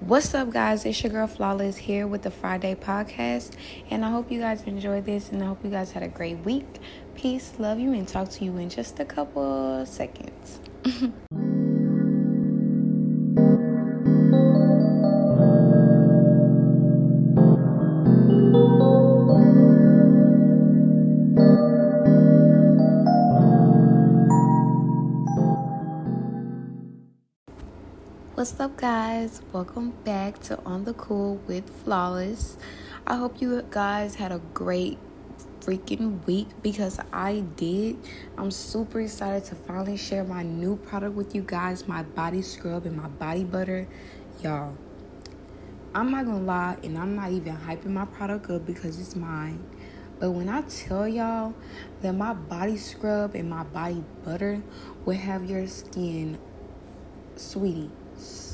What's up, guys? It's your girl Flawless here with the Friday podcast, and I hope you guys enjoyed this, and I hope you guys had a great week. Peace, love you, and talk to you in just a couple seconds. What's up, guys? Welcome back to On the Cool with Flawless. I hope you guys had a great freaking week because I did. I'm super excited to finally share my new product with you guys my body scrub and my body butter. Y'all, I'm not gonna lie, and I'm not even hyping my product up because it's mine. But when I tell y'all that my body scrub and my body butter will have your skin, sweetie,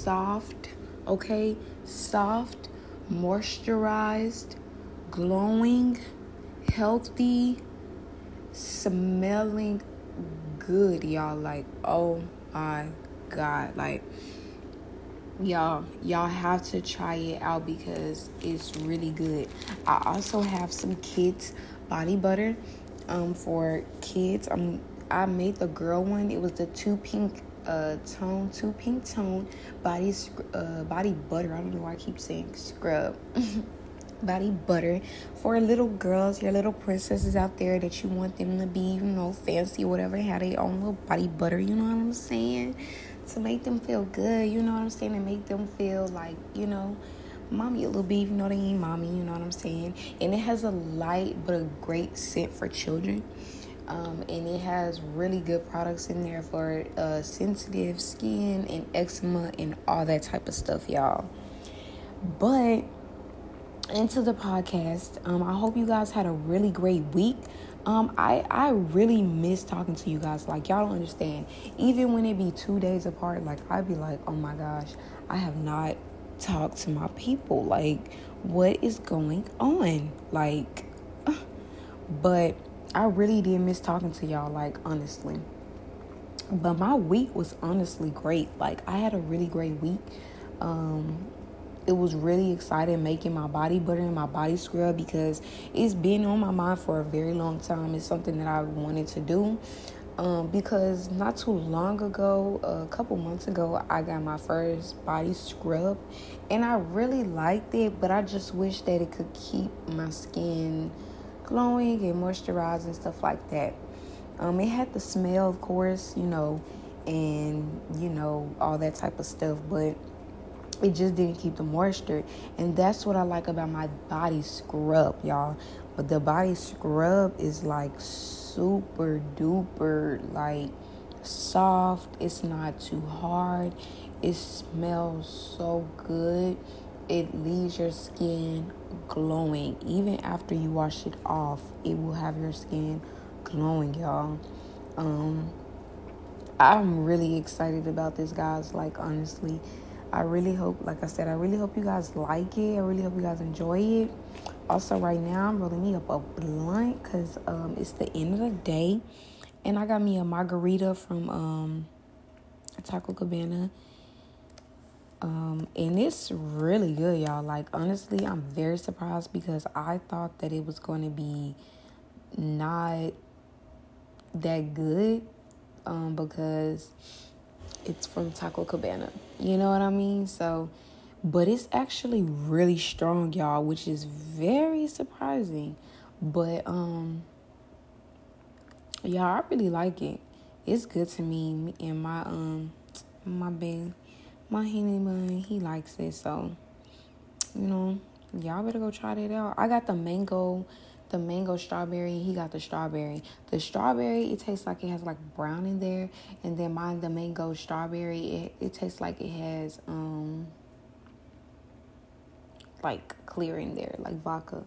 soft, okay? Soft, moisturized, glowing, healthy, smelling good, y'all. Like, oh my god. Like, y'all y'all have to try it out because it's really good i also have some kids body butter um for kids i'm i made the girl one it was the two pink uh tone two pink tone body uh body butter. I don't know why i keep saying scrub. Body butter for little girls your little princesses out there that you want them to be you know fancy whatever have their own little body butter you know what i'm saying? To make them feel good you know what i'm saying? And make them feel like you know mommy a little bit even though they ain't mommy you know what i'm saying? And it has a light but a great scent for children um, and it has really good products in there for uh, sensitive skin and eczema and all that type of stuff, y'all. But into the podcast, um, I hope you guys had a really great week. Um, I I really miss talking to you guys. Like y'all don't understand. Even when it be two days apart, like I'd be like, oh my gosh, I have not talked to my people. Like, what is going on? Like, but I really did miss talking to y'all, like, honestly. But my week was honestly great. Like, I had a really great week. Um, it was really exciting making my body butter and my body scrub because it's been on my mind for a very long time. It's something that I wanted to do. Um, because not too long ago, a couple months ago, I got my first body scrub and I really liked it, but I just wish that it could keep my skin glowing and moisturized and stuff like that. Um, it had the smell, of course, you know, and you know all that type of stuff, but it just didn't keep the moisture, and that's what I like about my body scrub, y'all. But the body scrub is like super duper like soft. It's not too hard. It smells so good it leaves your skin glowing. Even after you wash it off, it will have your skin glowing, y'all. Um, I'm really excited about this, guys. Like, honestly, I really hope, like I said, I really hope you guys like it. I really hope you guys enjoy it. Also, right now, I'm rolling me up a blunt because um, it's the end of the day. And I got me a margarita from um, Taco Cabana um, and it's really good, y'all. Like, honestly, I'm very surprised because I thought that it was going to be not that good um, because it's from Taco Cabana. You know what I mean? So, but it's actually really strong, y'all, which is very surprising. But, um, yeah, I really like it. It's good to me and my, um, my big my Henny Bun, he likes it. So, you know, y'all better go try that out. I got the mango, the mango strawberry. He got the strawberry. The strawberry, it tastes like it has like brown in there. And then mine, the mango strawberry, it, it tastes like it has, um, like clear in there, like vodka.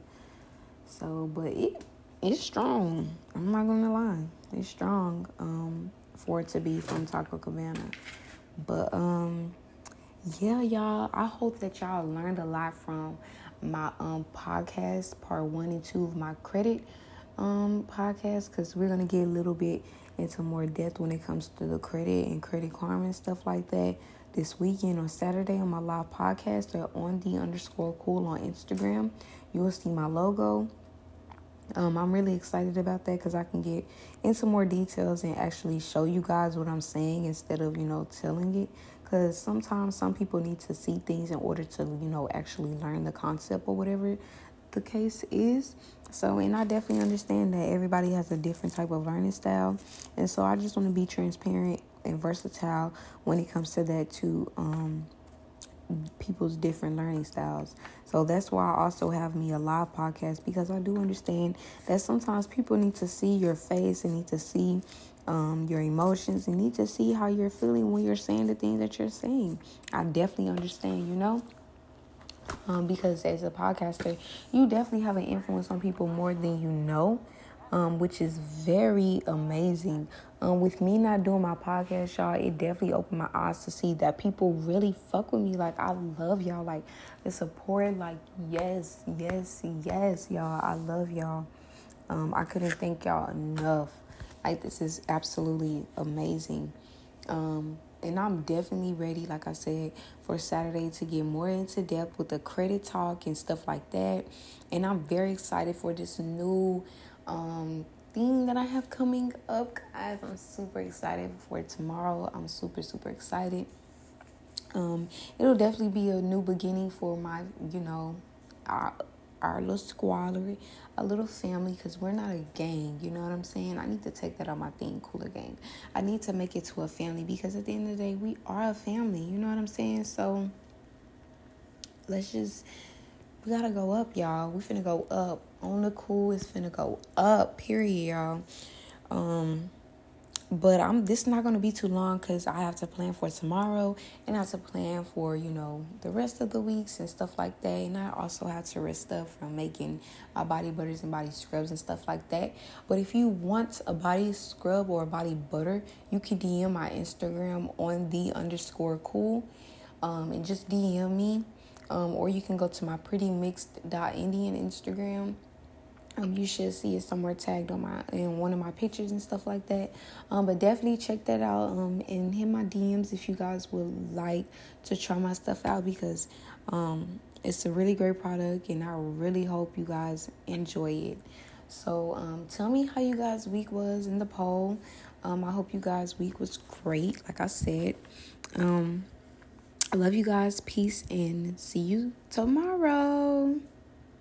So, but it, it's strong. I'm not gonna lie. It's strong, um, for it to be from Taco Cabana. But, um, yeah, y'all, I hope that y'all learned a lot from my um podcast, part one and two of my credit um podcast, because we're gonna get a little bit into more depth when it comes to the credit and credit karma and stuff like that. this weekend on Saturday on my live podcast or on the underscore cool on Instagram. You will see my logo. Um, I'm really excited about that because I can get into more details and actually show you guys what I'm saying instead of, you know, telling it. Because sometimes some people need to see things in order to, you know, actually learn the concept or whatever the case is. So, and I definitely understand that everybody has a different type of learning style. And so I just want to be transparent and versatile when it comes to that to um, people's different learning styles. So that's why I also have me a live podcast because I do understand that sometimes people need to see your face and need to see um, your emotions and need to see how you're feeling when you're saying the things that you're saying. I definitely understand, you know. Um, because as a podcaster, you definitely have an influence on people more than you know um, which is very amazing. Um, with me not doing my podcast, y'all, it definitely opened my eyes to see that people really fuck with me. Like, I love y'all. Like, the support, like, yes, yes, yes, y'all. I love y'all. Um, I couldn't thank y'all enough. Like, this is absolutely amazing. Um, and I'm definitely ready, like I said, for Saturday to get more into depth with the credit talk and stuff like that. And I'm very excited for this new um, thing that I have coming up, guys. I'm super excited for tomorrow. I'm super, super excited. Um, it'll definitely be a new beginning for my, you know, our, our little squalor, a little family, because we're not a gang, you know what I'm saying? I need to take that on my thing, cooler gang. I need to make it to a family because at the end of the day, we are a family, you know what I'm saying? So let's just we gotta go up, y'all. We finna go up. On the cool is finna go up, period, y'all. Um, but I'm this is not gonna be too long because I have to plan for tomorrow and I have to plan for you know the rest of the weeks and stuff like that. And I also have to rest stuff from making my body butters and body scrubs and stuff like that. But if you want a body scrub or a body butter, you can DM my Instagram on the underscore cool, um, and just DM me um, or you can go to my pretty mixed dot Indian Instagram. Um, you should see it somewhere tagged on my in one of my pictures and stuff like that. Um, but definitely check that out. Um, and hit my DMs if you guys would like to try my stuff out because um, it's a really great product, and I really hope you guys enjoy it. So um, tell me how you guys' week was in the poll. Um, I hope you guys' week was great. Like I said, um, I love you guys. Peace and see you tomorrow.